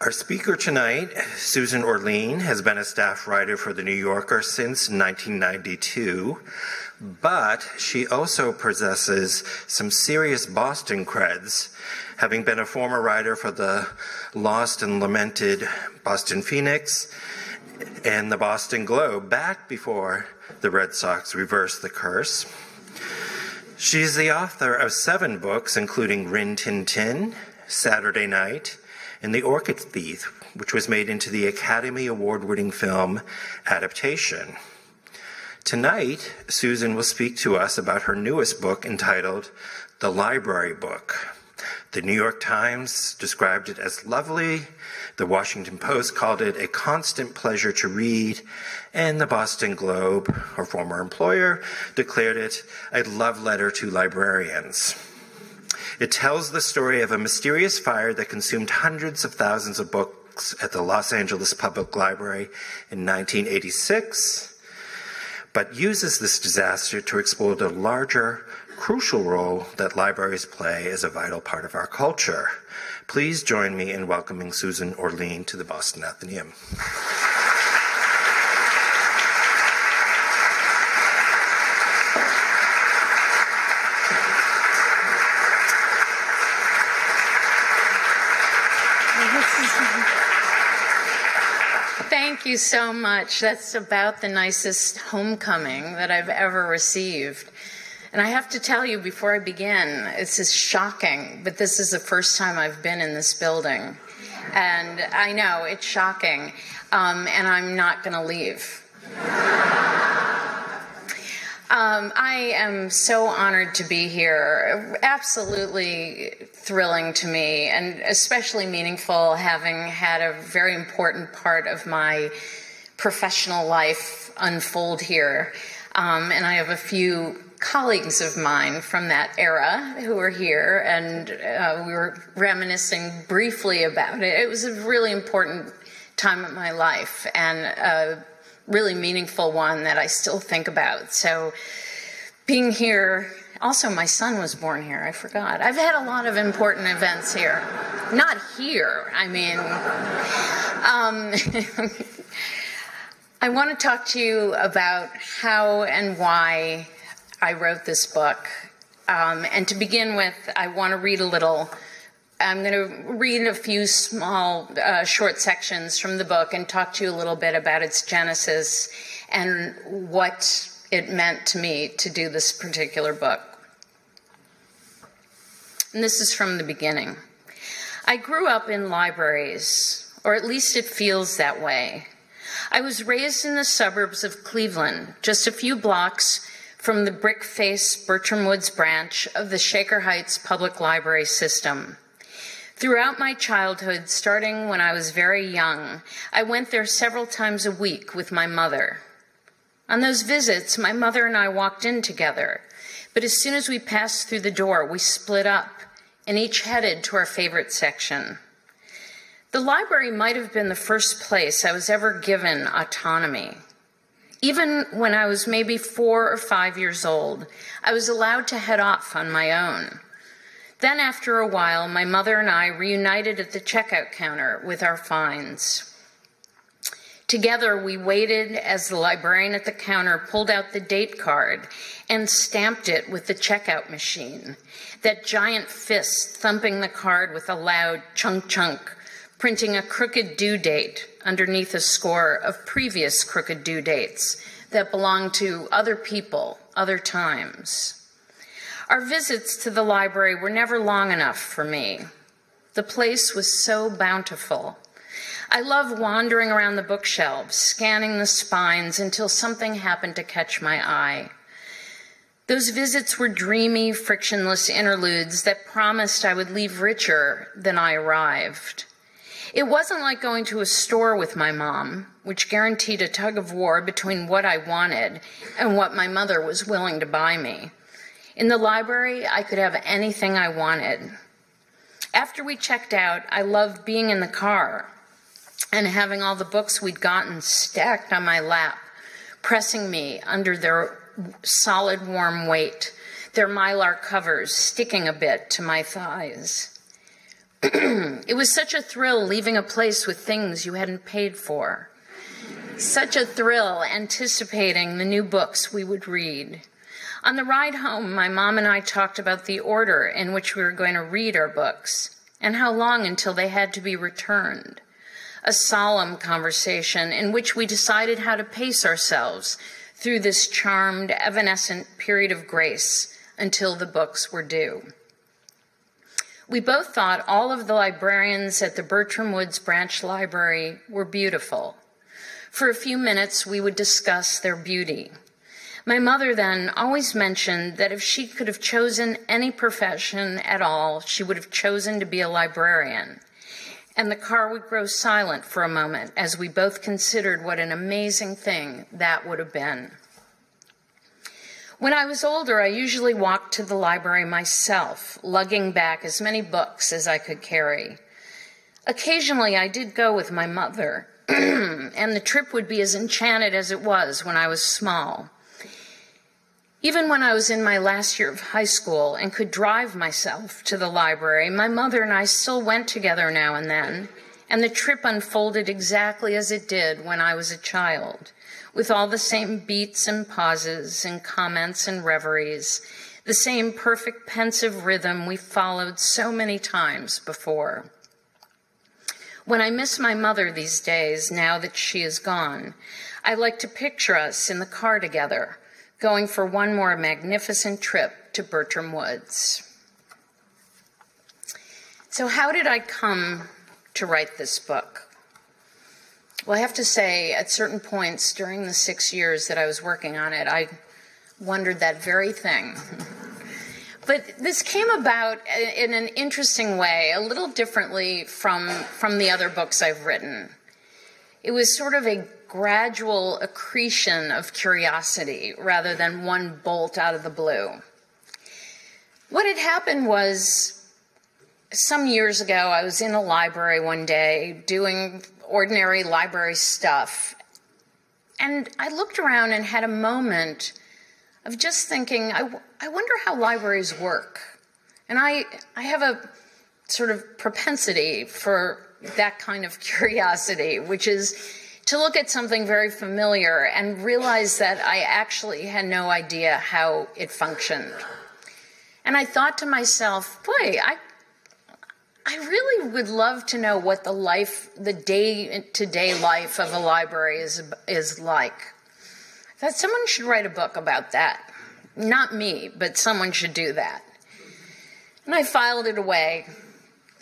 Our speaker tonight, Susan Orlean, has been a staff writer for The New Yorker since 1992, but she also possesses some serious Boston creds, having been a former writer for the lost and lamented Boston Phoenix and the Boston Globe back before the Red Sox reversed the curse. She's the author of seven books, including Rin Tin Tin, Saturday Night, and The Orchid Thief, which was made into the Academy Award winning film adaptation. Tonight, Susan will speak to us about her newest book entitled The Library Book. The New York Times described it as lovely, the Washington Post called it a constant pleasure to read, and the Boston Globe, her former employer, declared it a love letter to librarians. It tells the story of a mysterious fire that consumed hundreds of thousands of books at the Los Angeles Public Library in 1986, but uses this disaster to explore the larger, crucial role that libraries play as a vital part of our culture. Please join me in welcoming Susan Orlean to the Boston Athenaeum. Thank you so much. That's about the nicest homecoming that I've ever received. And I have to tell you before I begin, this is shocking, but this is the first time I've been in this building. And I know it's shocking, um, and I'm not going to leave. Um, I am so honored to be here. Absolutely thrilling to me, and especially meaningful having had a very important part of my professional life unfold here. Um, and I have a few colleagues of mine from that era who are here, and uh, we were reminiscing briefly about it. It was a really important time of my life and a really meaningful one that I still think about. So, being here, also, my son was born here. I forgot. I've had a lot of important events here. Not here, I mean. Um, I want to talk to you about how and why I wrote this book. Um, and to begin with, I want to read a little. I'm going to read a few small, uh, short sections from the book and talk to you a little bit about its genesis and what it meant to me to do this particular book. And this is from the beginning. I grew up in libraries, or at least it feels that way. I was raised in the suburbs of Cleveland, just a few blocks from the brick faced Bertram Woods branch of the Shaker Heights Public Library System. Throughout my childhood, starting when I was very young, I went there several times a week with my mother. On those visits, my mother and I walked in together, but as soon as we passed through the door, we split up and each headed to our favorite section. The library might have been the first place I was ever given autonomy. Even when I was maybe four or five years old, I was allowed to head off on my own. Then, after a while, my mother and I reunited at the checkout counter with our finds. Together, we waited as the librarian at the counter pulled out the date card and stamped it with the checkout machine. That giant fist thumping the card with a loud chunk chunk, printing a crooked due date underneath a score of previous crooked due dates that belonged to other people, other times. Our visits to the library were never long enough for me. The place was so bountiful. I love wandering around the bookshelves, scanning the spines until something happened to catch my eye. Those visits were dreamy, frictionless interludes that promised I would leave richer than I arrived. It wasn't like going to a store with my mom, which guaranteed a tug of war between what I wanted and what my mother was willing to buy me. In the library, I could have anything I wanted. After we checked out, I loved being in the car and having all the books we'd gotten stacked on my lap, pressing me under their solid, warm weight, their mylar covers sticking a bit to my thighs. it was such a thrill leaving a place with things you hadn't paid for. Such a thrill anticipating the new books we would read. On the ride home, my mom and I talked about the order in which we were going to read our books and how long until they had to be returned. A solemn conversation in which we decided how to pace ourselves through this charmed, evanescent period of grace until the books were due. We both thought all of the librarians at the Bertram Woods Branch Library were beautiful. For a few minutes, we would discuss their beauty. My mother then always mentioned that if she could have chosen any profession at all, she would have chosen to be a librarian. And the car would grow silent for a moment as we both considered what an amazing thing that would have been. When I was older, I usually walked to the library myself, lugging back as many books as I could carry. Occasionally, I did go with my mother, and the trip would be as enchanted as it was when I was small. Even when I was in my last year of high school and could drive myself to the library, my mother and I still went together now and then, and the trip unfolded exactly as it did when I was a child with all the same beats and pauses and comments and reveries, the same perfect pensive rhythm we followed so many times before. When I miss my mother these days, now that she is gone, I like to picture us in the car together, going for one more magnificent trip to Bertram Woods. So, how did I come to write this book? Well, I have to say, at certain points during the six years that I was working on it, I wondered that very thing. but this came about in an interesting way, a little differently from, from the other books I've written. It was sort of a gradual accretion of curiosity rather than one bolt out of the blue. What had happened was some years ago, I was in a library one day doing ordinary library stuff. And I looked around and had a moment of just thinking, I, I wonder how libraries work. And I, I have a sort of propensity for that kind of curiosity, which is to look at something very familiar and realize that I actually had no idea how it functioned. And I thought to myself, boy, I, I really would love to know what the life, the day to day life of a library is, is like. That someone should write a book about that. Not me, but someone should do that. And I filed it away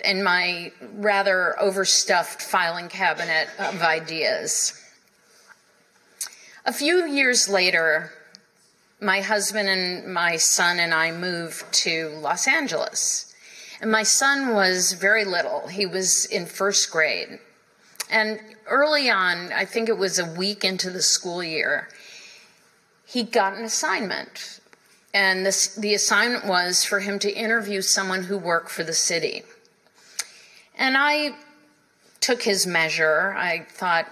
in my rather overstuffed filing cabinet of ideas. A few years later, my husband and my son and I moved to Los Angeles. And my son was very little. He was in first grade. And early on, I think it was a week into the school year, he got an assignment. And this, the assignment was for him to interview someone who worked for the city. And I took his measure. I thought,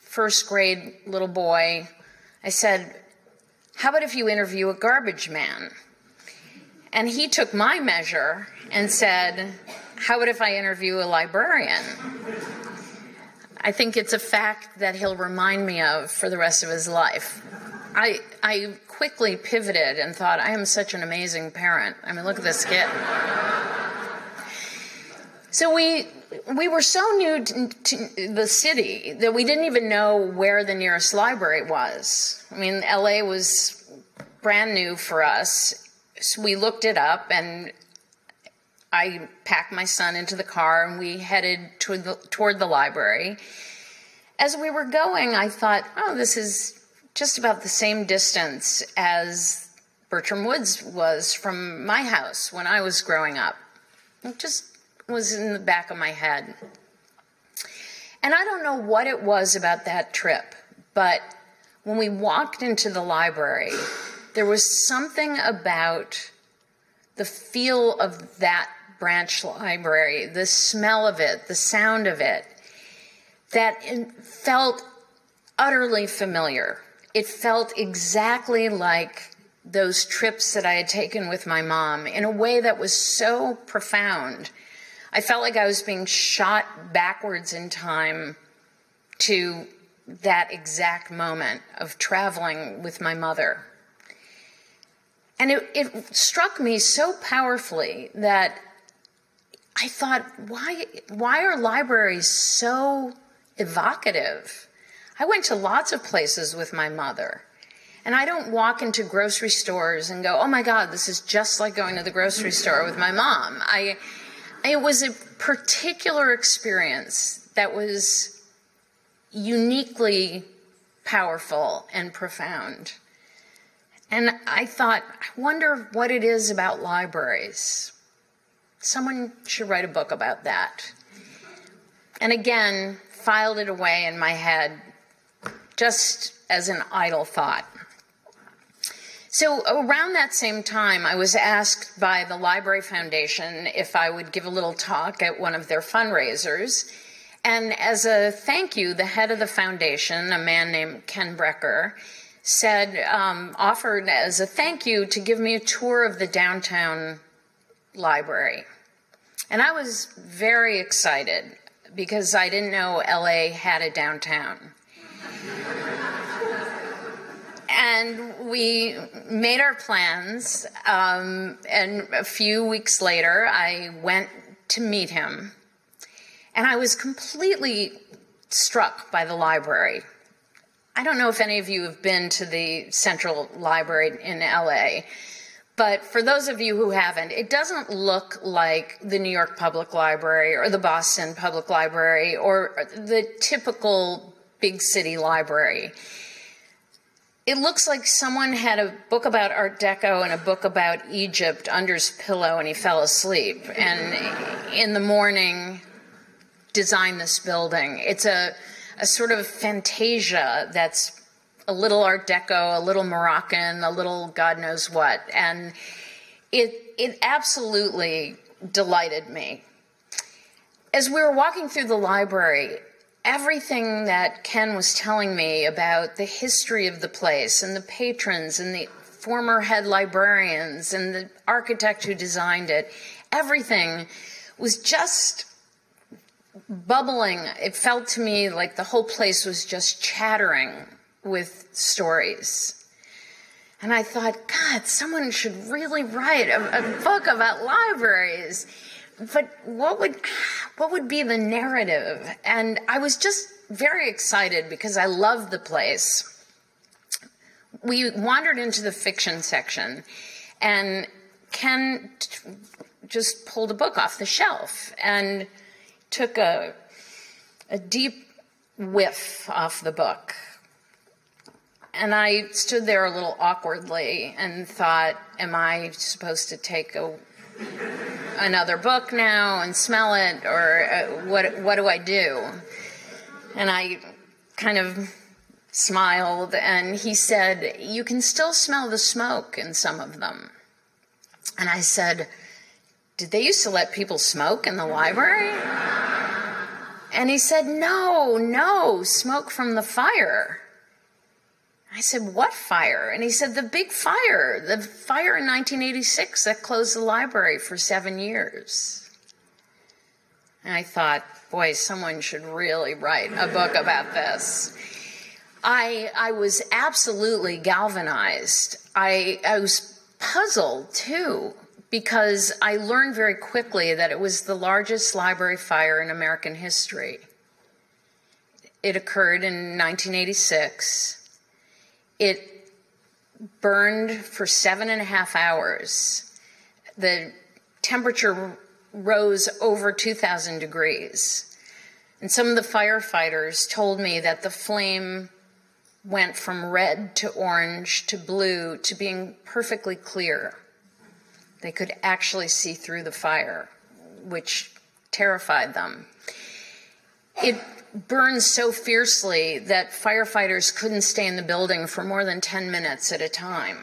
first grade little boy, I said, How about if you interview a garbage man? And he took my measure and said, How about if I interview a librarian? I think it's a fact that he'll remind me of for the rest of his life. I, I quickly pivoted and thought, I am such an amazing parent. I mean, look at this kid. So we we were so new to, to, the city that we didn't even know where the nearest library was. I mean, LA was brand new for us, so we looked it up and I packed my son into the car and we headed toward the, toward the library. As we were going, I thought, oh, this is just about the same distance as Bertram Woods was from my house when I was growing up. Just was in the back of my head. And I don't know what it was about that trip, but when we walked into the library, there was something about the feel of that branch library, the smell of it, the sound of it, that felt utterly familiar. It felt exactly like those trips that I had taken with my mom in a way that was so profound. I felt like I was being shot backwards in time to that exact moment of traveling with my mother. And it, it struck me so powerfully that I thought, why, why are libraries so evocative? I went to lots of places with my mother. And I don't walk into grocery stores and go, oh my God, this is just like going to the grocery store with my mom. I, it was a particular experience that was uniquely powerful and profound. And I thought, I wonder what it is about libraries. Someone should write a book about that. And again, filed it away in my head just as an idle thought. So, around that same time, I was asked by the Library Foundation if I would give a little talk at one of their fundraisers. And as a thank you, the head of the foundation, a man named Ken Brecher, said, um, offered as a thank you to give me a tour of the downtown library. And I was very excited because I didn't know LA had a downtown. And we made our plans. Um, and a few weeks later, I went to meet him. And I was completely struck by the library. I don't know if any of you have been to the Central Library in LA, but for those of you who haven't, it doesn't look like the New York Public Library or the Boston Public Library or the typical big city library. It looks like someone had a book about Art Deco and a book about Egypt under his pillow and he fell asleep. And in the morning, designed this building. It's a a sort of fantasia that's a little Art Deco, a little Moroccan, a little God knows what. And it, it absolutely delighted me. As we were walking through the library, everything that Ken was telling me about the history of the place and the patrons and the former head librarians and the architect who designed it, everything was just bubbling. It felt to me like the whole place was just chattering with stories. And I thought, God, someone should really write a, a, book about libraries. But what would what would be the narrative? And I was just very excited because I loved the place. We wandered into the fiction section, and Ken t- just pulled a book off the shelf and took a, a deep whiff off the book. And I stood there a little awkwardly and thought, am I supposed to take a, another book now and smell it, or uh, what, what do I do? And I kind of smiled, and he said, You can still smell the smoke in some of them. And I said, Did they used to let people smoke in the library? And he said, No, no, smoke from the fire. I said, What fire? And he said, The big fire, the fire in 1986 that closed the library for seven years. And I thought, Boy, someone should really write a book about this. I, I was absolutely galvanized. I, I was puzzled too because I learned very quickly that it was the largest library fire in American history. It occurred in 1986. It burned for seven and a half hours. The temperature rose over 2,000 degrees. And some of the firefighters told me that the flame went from red to orange to blue to being perfectly clear. They could actually see through the fire, which terrified them. It burned so fiercely that firefighters couldn't stay in the building for more than 10 minutes at a time.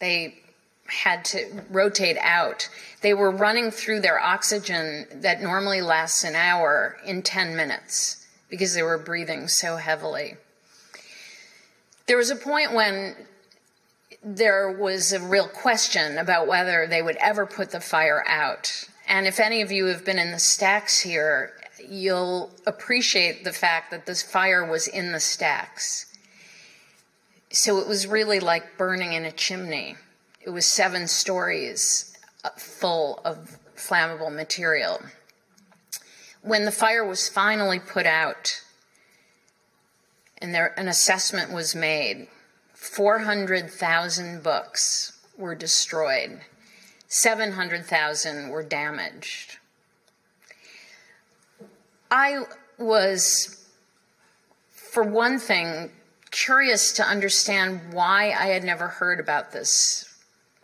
They had to rotate out. They were running through their oxygen that normally lasts an hour in 10 minutes because they were breathing so heavily. There was a point when there was a real question about whether they would ever put the fire out. And if any of you have been in the stacks here, you'll appreciate the fact that this fire was in the stacks. So it was really like burning in a chimney. It was seven stories uh, full of flammable material. When the fire was finally put out and there, an assessment was made, 400,000 books were destroyed, 700,000 were damaged. I was, for one thing, curious to understand why I had never heard about this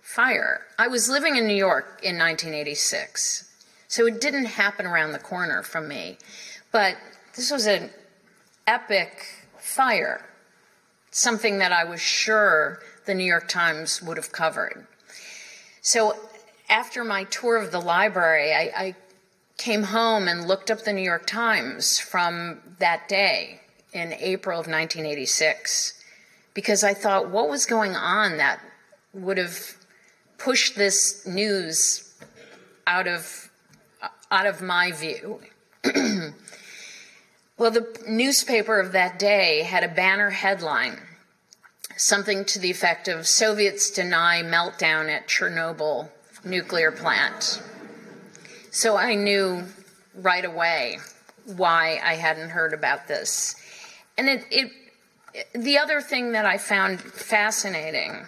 fire. I was living in New York in 1986, so it didn't happen around the corner from me. But this was an epic fire, something that I was sure the New York Times would have covered. So after my tour of the library, I, I came home and looked up the New York Times from that day in April of 1986 because I thought, what was going on that would have pushed this news out of uh, out of my view? well, the newspaper of that day had a banner headline, something to the effect of "Soviets deny meltdown at Chernobyl nuclear plant." So I knew right away why I hadn't heard about this. And it, it the other thing that I found fascinating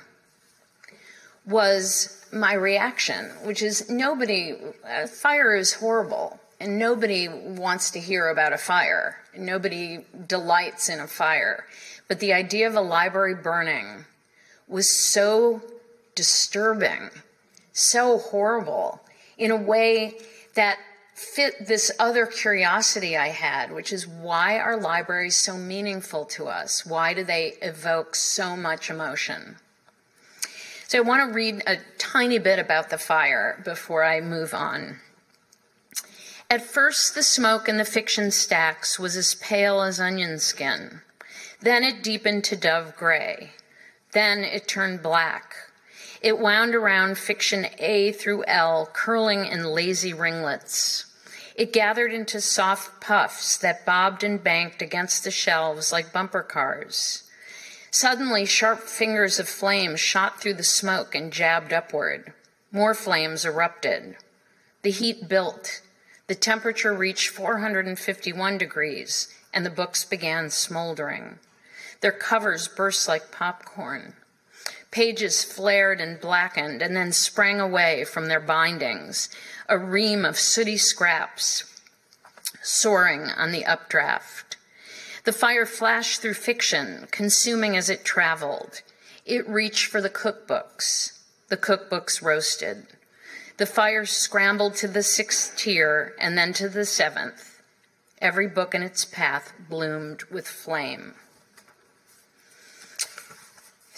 was my reaction, which is nobody, uh, fire is horrible, and nobody wants to hear about a fire. Nobody delights in a fire. But the idea of a library burning was so disturbing, so horrible, in a way that fit this other curiosity I had, which is why are libraries so meaningful to us? Why do they evoke so much emotion? So I want to read a tiny bit about the fire before I move on. At first, the smoke in the fiction stacks was as pale as onion skin. Then it deepened to dove gray. Then it turned black. It wound around fiction A through L, curling in lazy ringlets. It gathered into soft puffs that bobbed and banked against the shelves like bumper cars. Suddenly, sharp fingers of flame shot through the smoke and jabbed upward. More flames erupted. The heat built. The temperature reached 451 degrees, and the books began smoldering. Their covers burst like popcorn. Pages flared and blackened and then sprang away from their bindings, a ream of sooty scraps soaring on the updraft. The fire flashed through fiction, consuming as it traveled. It reached for the cookbooks. The cookbooks roasted. The fire scrambled to the sixth tier and then to the seventh. Every book in its path bloomed with flame.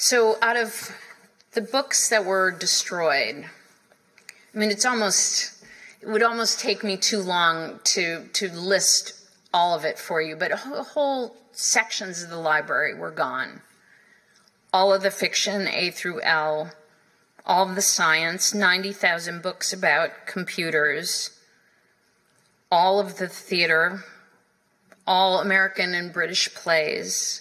So, out of the books that were destroyed, I mean, it's almost, it would almost take me too long to, to list all of it for you, but whole sections of the library were gone. All of the fiction, A through L, all of the science, 90,000 books about computers, all of the theater, all American and British plays,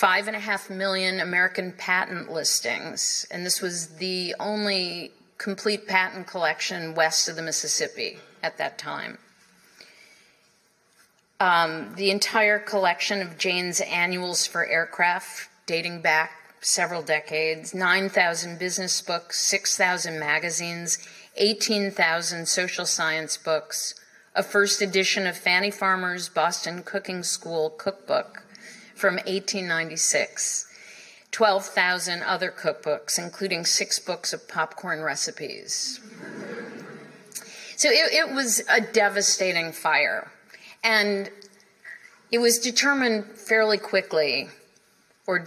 five and a half million American patent listings, and this was the only complete patent collection west of the Mississippi at that time. Um, the entire collection of Jane's annuals for aircraft, dating back several decades, 9,000 business books, 6,000 magazines, 18,000 social science books, a first edition of Fannie Farmer's Boston Cooking School cookbook, from 1896, 12,000 other cookbooks, including six books of popcorn recipes. So it, it was a devastating fire. And it was determined fairly quickly, or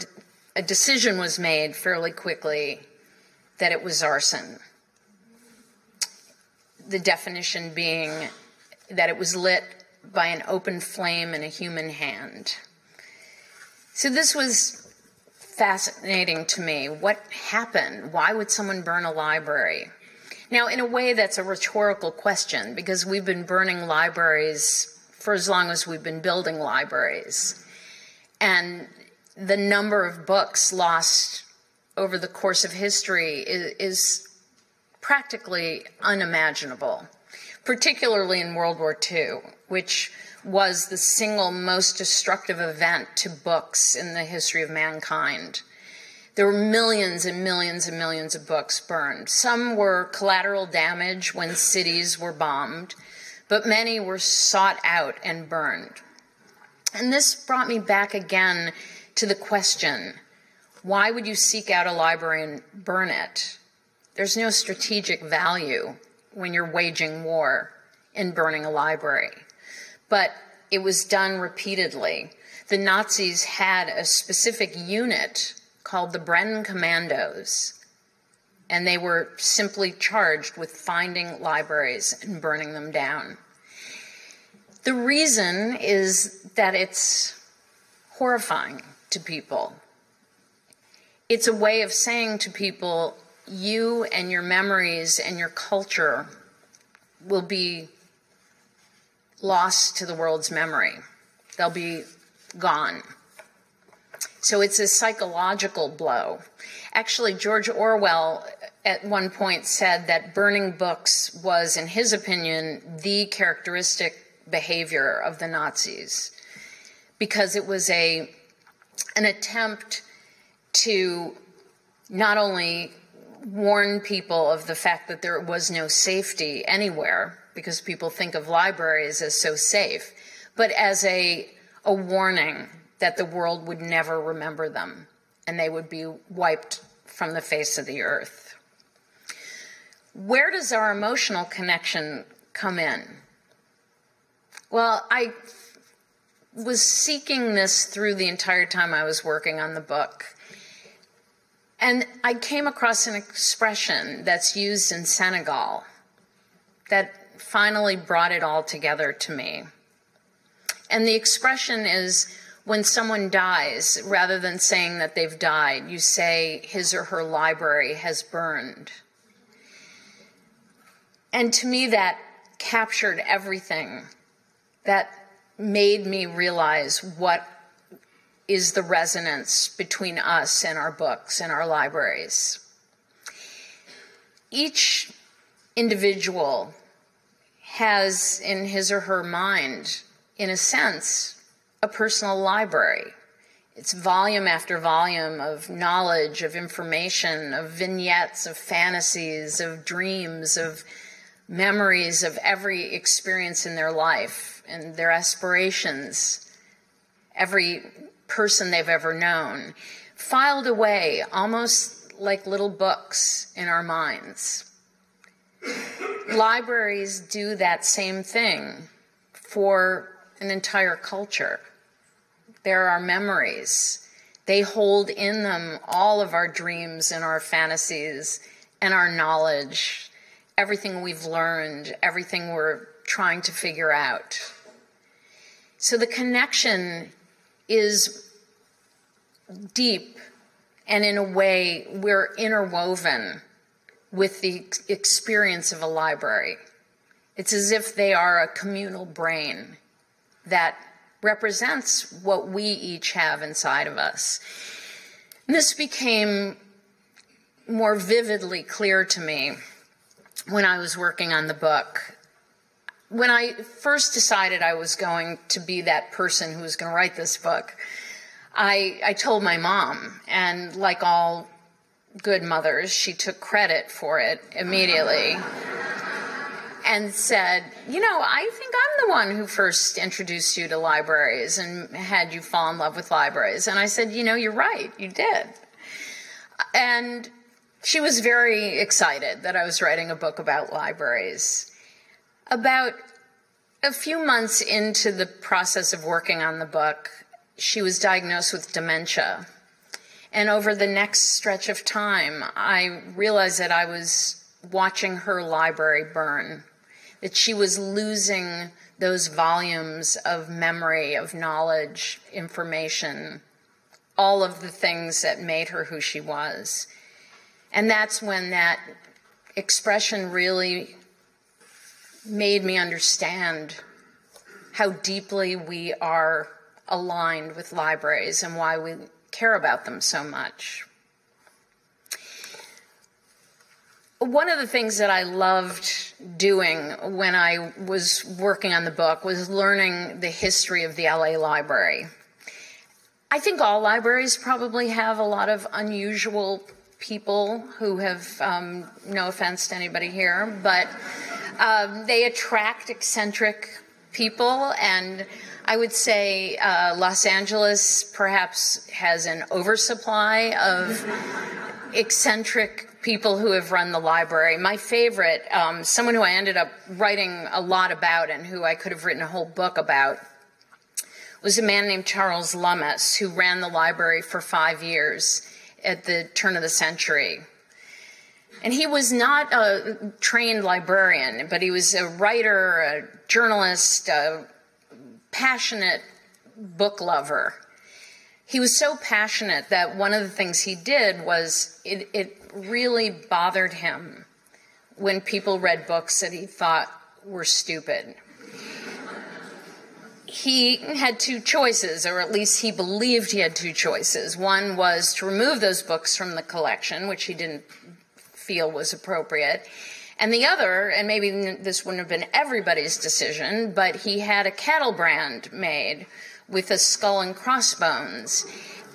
a decision was made fairly quickly, that it was arson. The definition being that it was lit by an open flame in a human hand. So this was fascinating to me. What happened? Why would someone burn a library? Now, in a way, that's a rhetorical question because we've been burning libraries for as long as we've been building libraries. And the number of books lost over the course of history is, is practically unimaginable, particularly in World War II, which was the single most destructive event to books in the history of mankind. There were millions and millions and millions of books burned. Some were collateral damage when cities were bombed, but many were sought out and burned. And this brought me back again to the question why would you seek out a library and burn it? There's no strategic value when you're waging war in burning a library. But it was done repeatedly. The Nazis had a specific unit called the Brenn Commandos, and they were simply charged with finding libraries and burning them down. The reason is that it's horrifying to people. It's a way of saying to people, you and your memories and your culture will be lost to the world's memory. They'll be gone. So it's a psychological blow. Actually, George Orwell at one point said that burning books was, in his opinion, the characteristic behavior of the Nazis because it was a an attempt to not only warn people of the fact that there was no safety anywhere because people think of libraries as so safe, but as a a warning that the world would never remember them and they would be wiped from the face of the earth. Where does our emotional connection come in? Well, I was seeking this through the entire time I was working on the book. And I came across an expression that's used in Senegal that finally brought it all together to me. And the expression is when someone dies, rather than saying that they've died, you say his or her library has burned. And to me, that captured everything. That made me realize what is the resonance between us and our books and our libraries. Each individual has in his or her mind, in a sense, a personal library. It's volume after volume of knowledge, of information, of vignettes, of fantasies, of dreams, of memories of every experience in their life and their aspirations, every person they've ever known, filed away almost like little books in our minds. Libraries do that same thing for an entire culture. There are memories. They hold in them all of our dreams and our fantasies and our knowledge, everything we've learned, everything we're trying to figure out. So the connection is deep, and in a way, we're interwoven with the experience of a library. It's as if they are a communal brain that represents what we each have inside of us. This became more vividly clear to me when I was working on the book. When I first decided I was going to be that person who was going to write this book, I, I told my mom, and like all good mothers, she took credit for it immediately and said, You know, I think I'm the one who first introduced you to libraries and had you fall in love with libraries. And I said, You know, you're right, you did. And she was very excited that I was writing a book about libraries. About a few months into the process of working on the book, she was diagnosed with dementia. And over the next stretch of time, I realized that I was watching her library burn that she was losing those volumes of memory, of knowledge, information, all of the things that made her who she was. And that's when that expression really made me understand how deeply we are aligned with libraries and why we care about them so much. One of the things that I loved doing when I was working on the book was learning the history of the LA Library. I think all libraries probably have a lot of unusual people who have, um, no offense to anybody here, but um, they attract eccentric people. And I would say uh, Los Angeles perhaps has an oversupply of eccentric people who have run the library. My favorite, um, someone who I ended up writing a lot about and who I could have written a whole book about, was a man named Charles Lummis who ran the library for five years at the turn of the century. And he was not a trained librarian, but he was a writer, a journalist, a passionate book lover. He was so passionate that one of the things he did was it, it really bothered him when people read books that he thought were stupid he had two choices, or at least he believed he had two choices. One was to remove those books from the collection, which he didn't feel was appropriate. And the other, and maybe this wouldn't have been everybody's decision, but he had a cattle brand made with a skull and crossbones.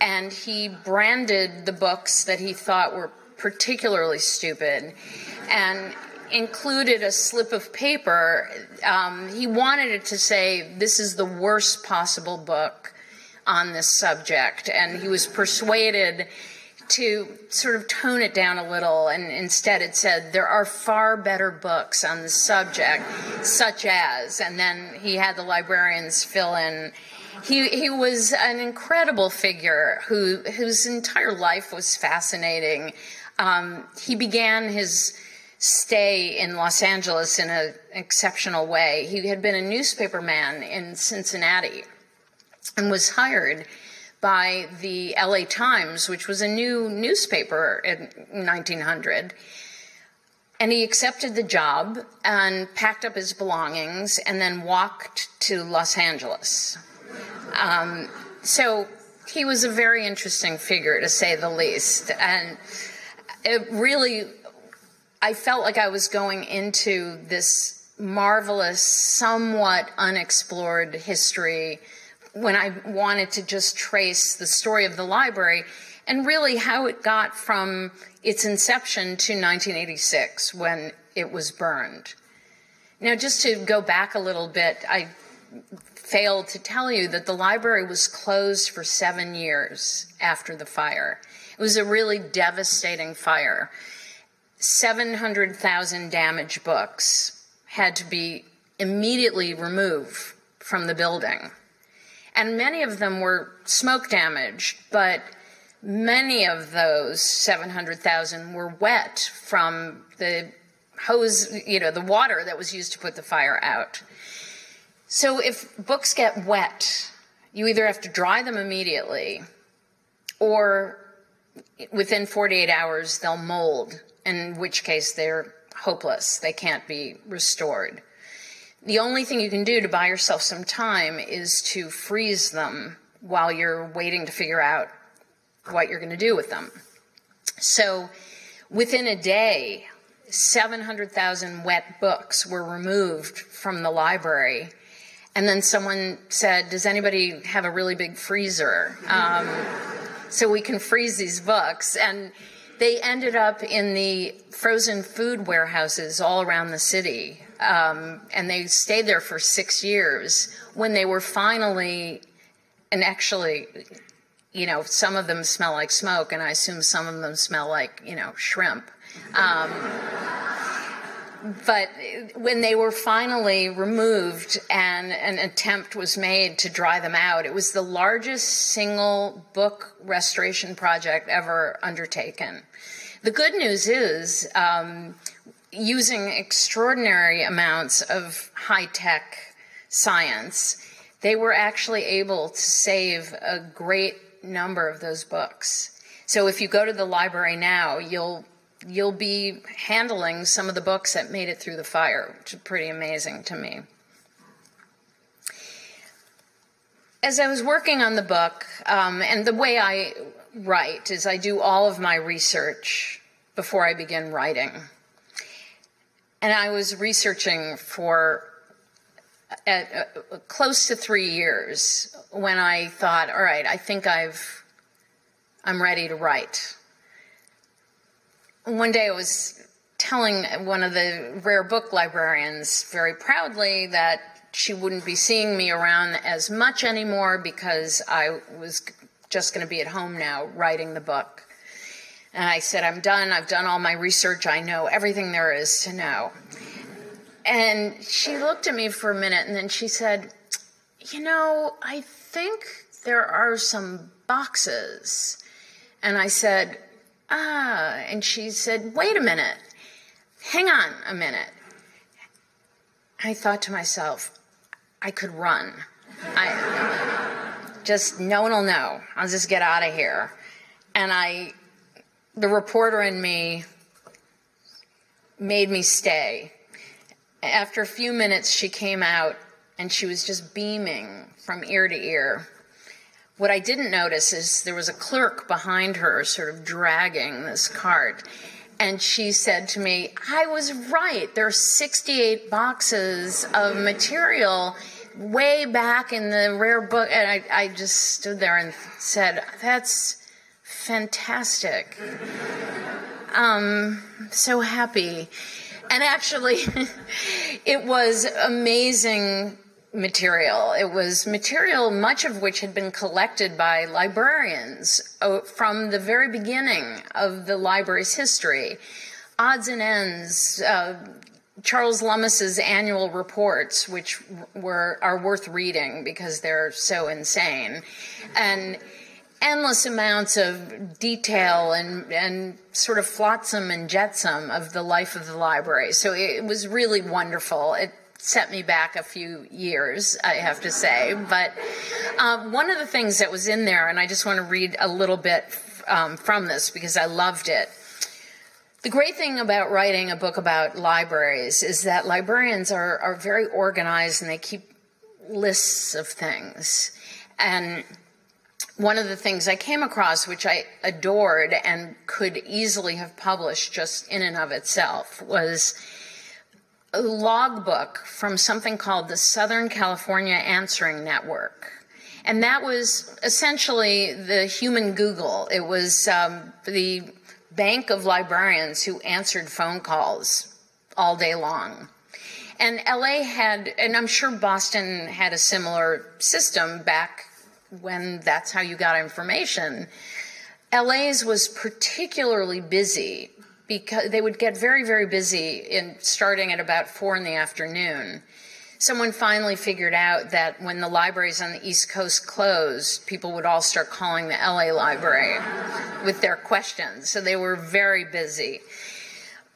And he branded the books that he thought were particularly stupid. And included a slip of paper. Um, he wanted it to say, This is the worst possible book on this subject. And he was persuaded to sort of tone it down a little. And instead, it said, There are far better books on the subject, such as. And then he had the librarians fill in. He, he was an incredible figure who, whose entire life was fascinating. Um, he began his stay in Los Angeles in an exceptional way. He had been a newspaperman in Cincinnati and was hired by the LA Times, which was a new newspaper in 1900. And he accepted the job and packed up his belongings and then walked to Los Angeles. Um, so he was a very interesting figure, to say the least. And it really I felt like I was going into this marvelous, somewhat unexplored history when I wanted to just trace the story of the library and really how it got from its inception to 1986 when it was burned. Now, just to go back a little bit, I failed to tell you that the library was closed for seven years after the fire. It was a really devastating fire. 700,000 damaged books had to be immediately removed from the building. And many of them were smoke damaged, but many of those 700,000 were wet from the hose, you know, the water that was used to put the fire out. So if books get wet, you either have to dry them immediately or within 48 hours they'll mold in which case they're hopeless. They can't be restored. The only thing you can do to buy yourself some time is to freeze them while you're waiting to figure out what you're going to do with them. So within a day, 700,000 wet books were removed from the library. And then someone said, Does anybody have a really big freezer? Um, so we can freeze these books. And they ended up in the frozen food warehouses all around the city. Um, and they stayed there for six years when they were finally, and actually, you know, some of them smell like smoke, and I assume some of them smell like, you know, shrimp. Um, but when they were finally removed and an attempt was made to dry them out, it was the largest single book restoration project ever undertaken. The good news is, um, using extraordinary amounts of high tech science, they were actually able to save a great number of those books. So if you go to the library now, you'll you'll be handling some of the books that made it through the fire, which is pretty amazing to me. As I was working on the book, um, and the way I write is I do all of my research before I begin writing. And I was researching for at, uh, close to three years when I thought, all right, I think I've, I'm ready to write. One day I was telling one of the rare book librarians very proudly that she wouldn't be seeing me around as much anymore because I was just going to be at home now writing the book. And I said, I'm done. I've done all my research. I know everything there is to know. And she looked at me for a minute and then she said, You know, I think there are some boxes. And I said, Ah. And she said, Wait a minute. Hang on a minute. I thought to myself, I could run. I just no one will know. I'll just get out of here. And I, the reporter in me made me stay. After a few minutes, she came out and she was just beaming from ear to ear. What I didn't notice is there was a clerk behind her, sort of dragging this cart. And she said to me, I was right. There are 68 boxes of material way back in the rare book. And I, I just stood there and said, That's fantastic. Um, so happy. And actually, it was amazing material. It was material, much of which had been collected by librarians uh, from the very beginning of the library's history. Odds and ends, uh, Charles Lummis's annual reports, which were are worth reading because they're so insane, and endless amounts of detail and and sort of flotsam and jetsam of the life of the library. So it was really wonderful. It set me back a few years, I have to say. But um, one of the things that was in there, and I just want to read a little bit um, from this because I loved it. The great thing about writing a book about libraries is that librarians are, are very organized and they keep lists of things. And one of the things I came across, which I adored and could easily have published just in and of itself, was a logbook from something called the Southern California Answering Network. And that was essentially the human Google. It was um, the bank of librarians who answered phone calls all day long. And LA had, and I'm sure Boston had a similar system back when that's how you got information. LA's was particularly busy because they would get very, very busy in starting at about four in the afternoon. Someone finally figured out that when the libraries on the East Coast closed, people would all start calling the LA library with their questions. So they were very busy.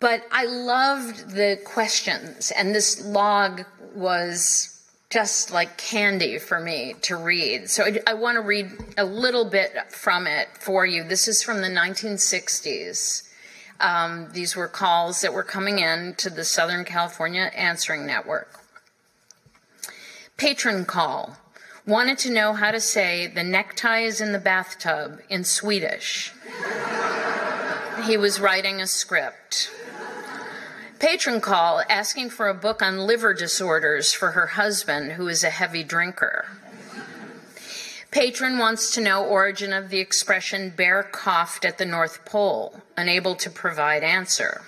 But I loved the questions, and this log was just like candy for me to read. So I, I want to read a little bit from it for you. This is from the 1960s. Um, these were calls that were coming in to the Southern California Answering Network. Patron call. Wanted to know how to say the necktie is in the bathtub in Swedish. he was writing a script. Patron call asking for a book on liver disorders for her husband, who is a heavy drinker. Patron wants to know origin of the expression bear coughed at the North Pole, unable to provide answer.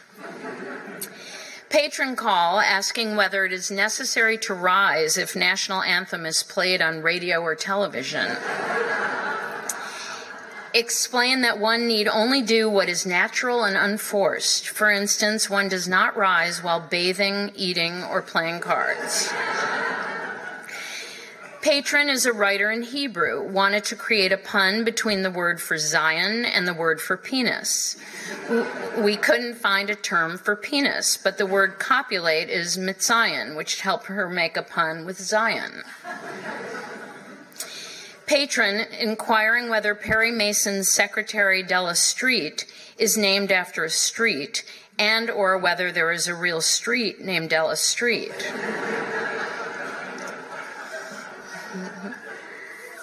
Patron call asking whether it is necessary to rise if national anthem is played on radio or television. Explain that one need only do what is natural and unforced. For instance, one does not rise while bathing, eating, or playing cards. Patron is a writer in Hebrew, wanted to create a pun between the word for Zion and the word for penis. We couldn't find a term for penis, but the word copulate is mitzion, which helped her make a pun with Zion. Patron inquiring whether Perry Mason's Secretary Della Street is named after a street and or whether there is a real street named Della Street.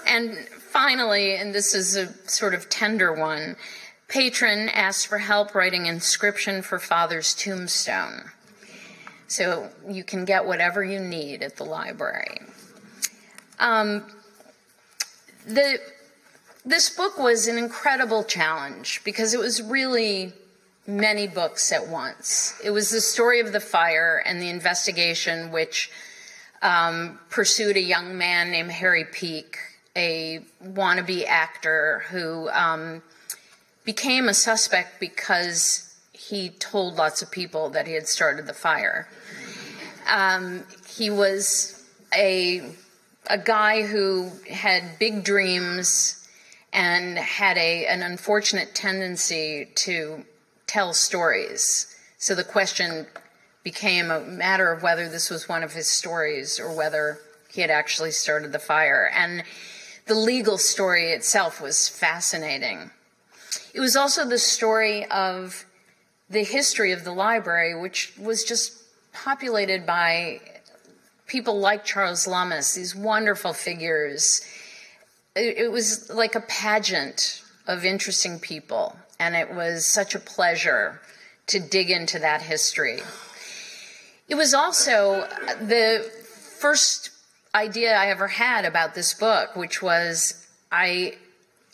and finally, and this is a sort of tender one, patron asked for help writing inscription for father's tombstone. So you can get whatever you need at the library. Um, the, this book was an incredible challenge because it was really many books at once. It was the story of the fire and the investigation, which um, pursued a young man named Harry Peak, a wannabe actor who um, became a suspect because he told lots of people that he had started the fire. Um, he was a a guy who had big dreams and had a an unfortunate tendency to tell stories. So the question became a matter of whether this was one of his stories or whether he had actually started the fire. And the legal story itself was fascinating. It was also the story of the history of the library, which was just populated by people like Charles Lummis, these wonderful figures. It, it was like a pageant of interesting people, and it was such a pleasure to dig into that history. It was also the first idea I ever had about this book, which was I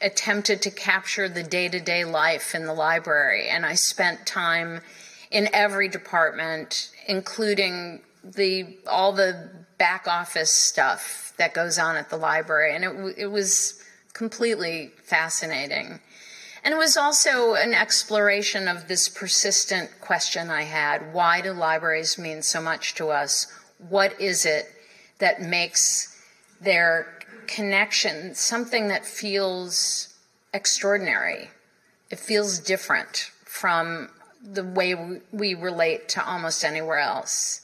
attempted to capture the day to day life in the library, and I spent time in every department, including the all the back office stuff that goes on at the library, and it it was completely fascinating. And it was also an exploration of this persistent question I had why do libraries mean so much to us? What is it that makes their connection something that feels extraordinary? It feels different from the way we relate to almost anywhere else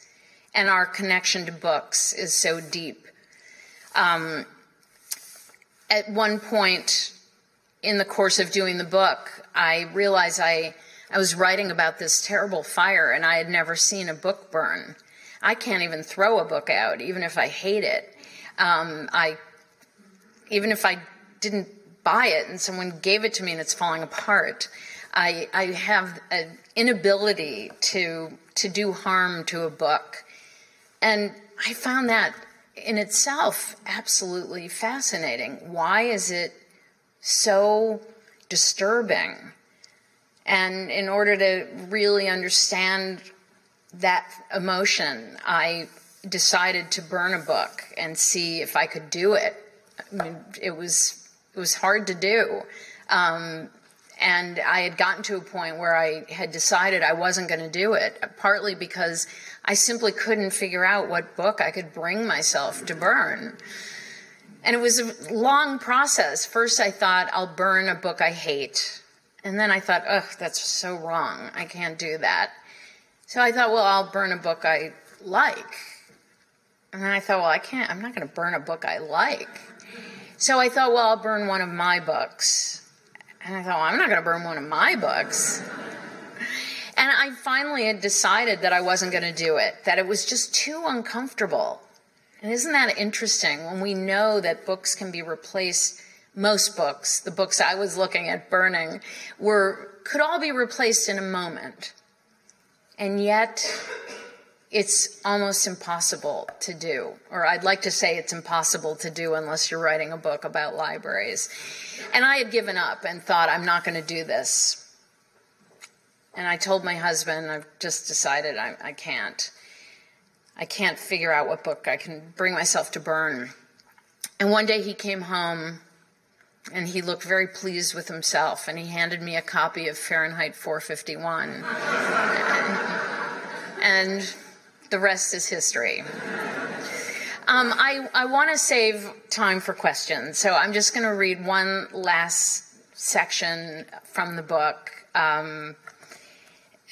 and our connection to books is so deep. Um, at one point in the course of doing the book, I realized I, I was writing about this terrible fire and I had never seen a book burn. I can't even throw a book out, even if I hate it. Um, I, even if I didn't buy it and someone gave it to me and it's falling apart, I, I have an inability to to do harm to a book and I found that in itself absolutely fascinating. Why is it so disturbing? And in order to really understand that emotion, I decided to burn a book and see if I could do it. I mean, it was it was hard to do. Um, and I had gotten to a point where I had decided I wasn't going to do it, partly because I simply couldn't figure out what book I could bring myself to burn. And it was a long process. First, I thought, I'll burn a book I hate. And then I thought, ugh, that's so wrong. I can't do that. So I thought, well, I'll burn a book I like. And then I thought, well, I can't, I'm not going to burn a book I like. So I thought, well, I'll burn one of my books. And I thought, well, I'm not going to burn one of my books. And I finally had decided that I wasn't going to do it, that it was just too uncomfortable. And isn't that interesting when we know that books can be replaced? Most books, the books I was looking at burning, were could all be replaced in a moment. And yet, it's almost impossible to do. Or I'd like to say it's impossible to do unless you're writing a book about libraries. And I had given up and thought, I'm not going to do this. And I told my husband, I've just decided I, I can't. I can't figure out what book I can bring myself to burn. And one day he came home and he looked very pleased with himself and he handed me a copy of Fahrenheit 451. and the rest is history. Um, I, I want to save time for questions, so I'm just going to read one last section from the book. Um,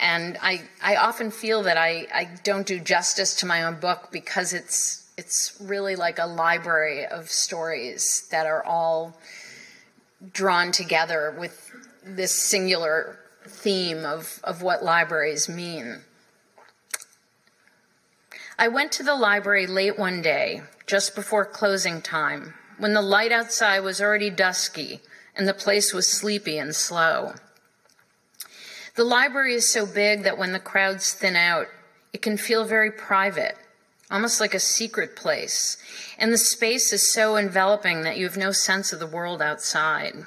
and I, I often feel that I, I don't do justice to my own book because it's It's really like a library of stories that are all drawn together with this singular theme of, of what libraries mean. I went to the library late one day, just before closing time, when the light outside was already dusky and the place was sleepy and slow. The library is so big that when the crowds thin out, it can feel very private, almost like a secret place. And the space is so enveloping that you have no sense of the world outside.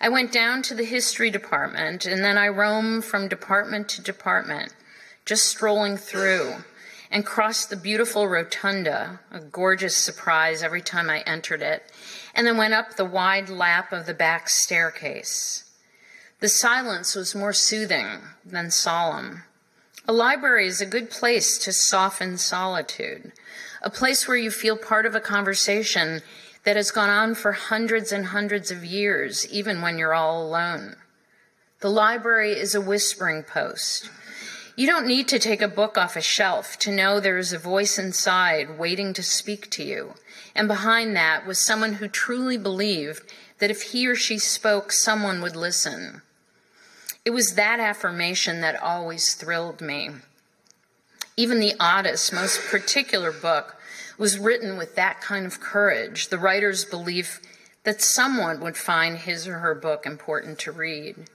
I went down to the history department and then I roamed from department to department, just strolling through, and crossed the beautiful rotunda, a gorgeous surprise every time I entered it, and then went up the wide lap of the back staircase. The silence was more soothing than solemn. A library is a good place to soften solitude, a place where you feel part of a conversation that has gone on for hundreds and hundreds of years, even when you're all alone. The library is a whispering post. You don't need to take a book off a shelf to know there is a voice inside waiting to speak to you. And behind that was someone who truly believed that if he or she spoke, someone would listen. It was that affirmation that always thrilled me. Even the oddest, most particular book was written with that kind of courage, the writer's belief that someone would find his or her book important to read.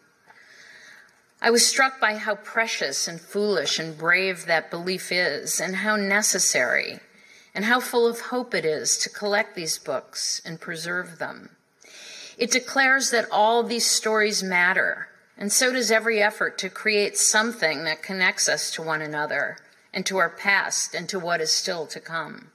I was struck by how precious and foolish and brave that belief is, and how necessary, and how full of hope it is to collect these books and preserve them. It declares that all these stories matter and so does every effort to create something that connects us to one another and to our past and to what is still to come.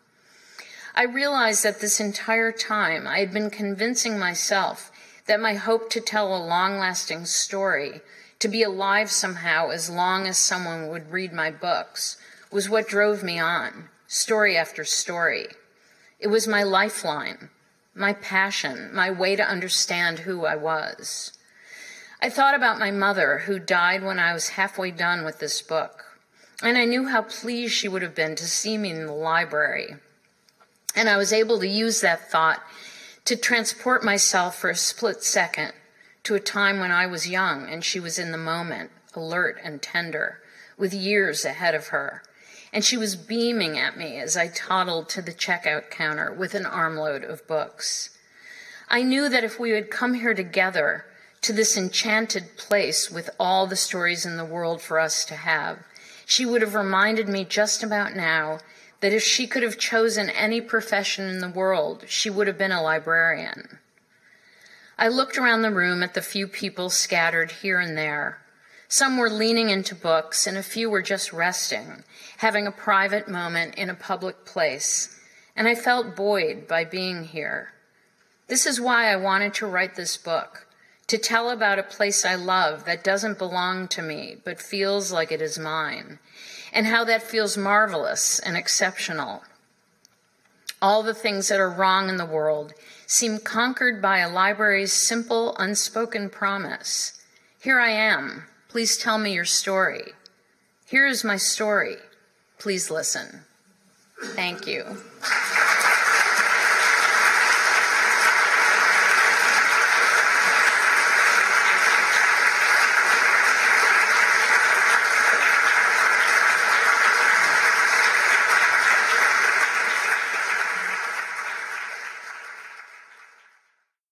I realized that this entire time I had been convincing myself that my hope to tell a long lasting story, to be alive somehow as long as someone would read my books, was what drove me on, story after story. It was my lifeline, my passion, my way to understand who I was. I thought about my mother, who died when I was halfway done with this book, and I knew how pleased she would have been to see me in the library. And I was able to use that thought to transport myself for a split second to a time when I was young and she was in the moment, alert and tender, with years ahead of her. And she was beaming at me as I toddled to the checkout counter with an armload of books. I knew that if we had come here together, to this enchanted place with all the stories in the world for us to have. She would have reminded me just about now that if she could have chosen any profession in the world, she would have been a librarian. I looked around the room at the few people scattered here and there. Some were leaning into books, and a few were just resting, having a private moment in a public place. And I felt buoyed by being here. This is why I wanted to write this book to tell about a place I love that doesn't belong to me, but feels like it is mine, and how that feels marvelous and exceptional. All the things that are wrong in the world seem conquered by a library's simple, unspoken promise Here I am. Please tell me your story. Here is my story. Please listen. Thank you.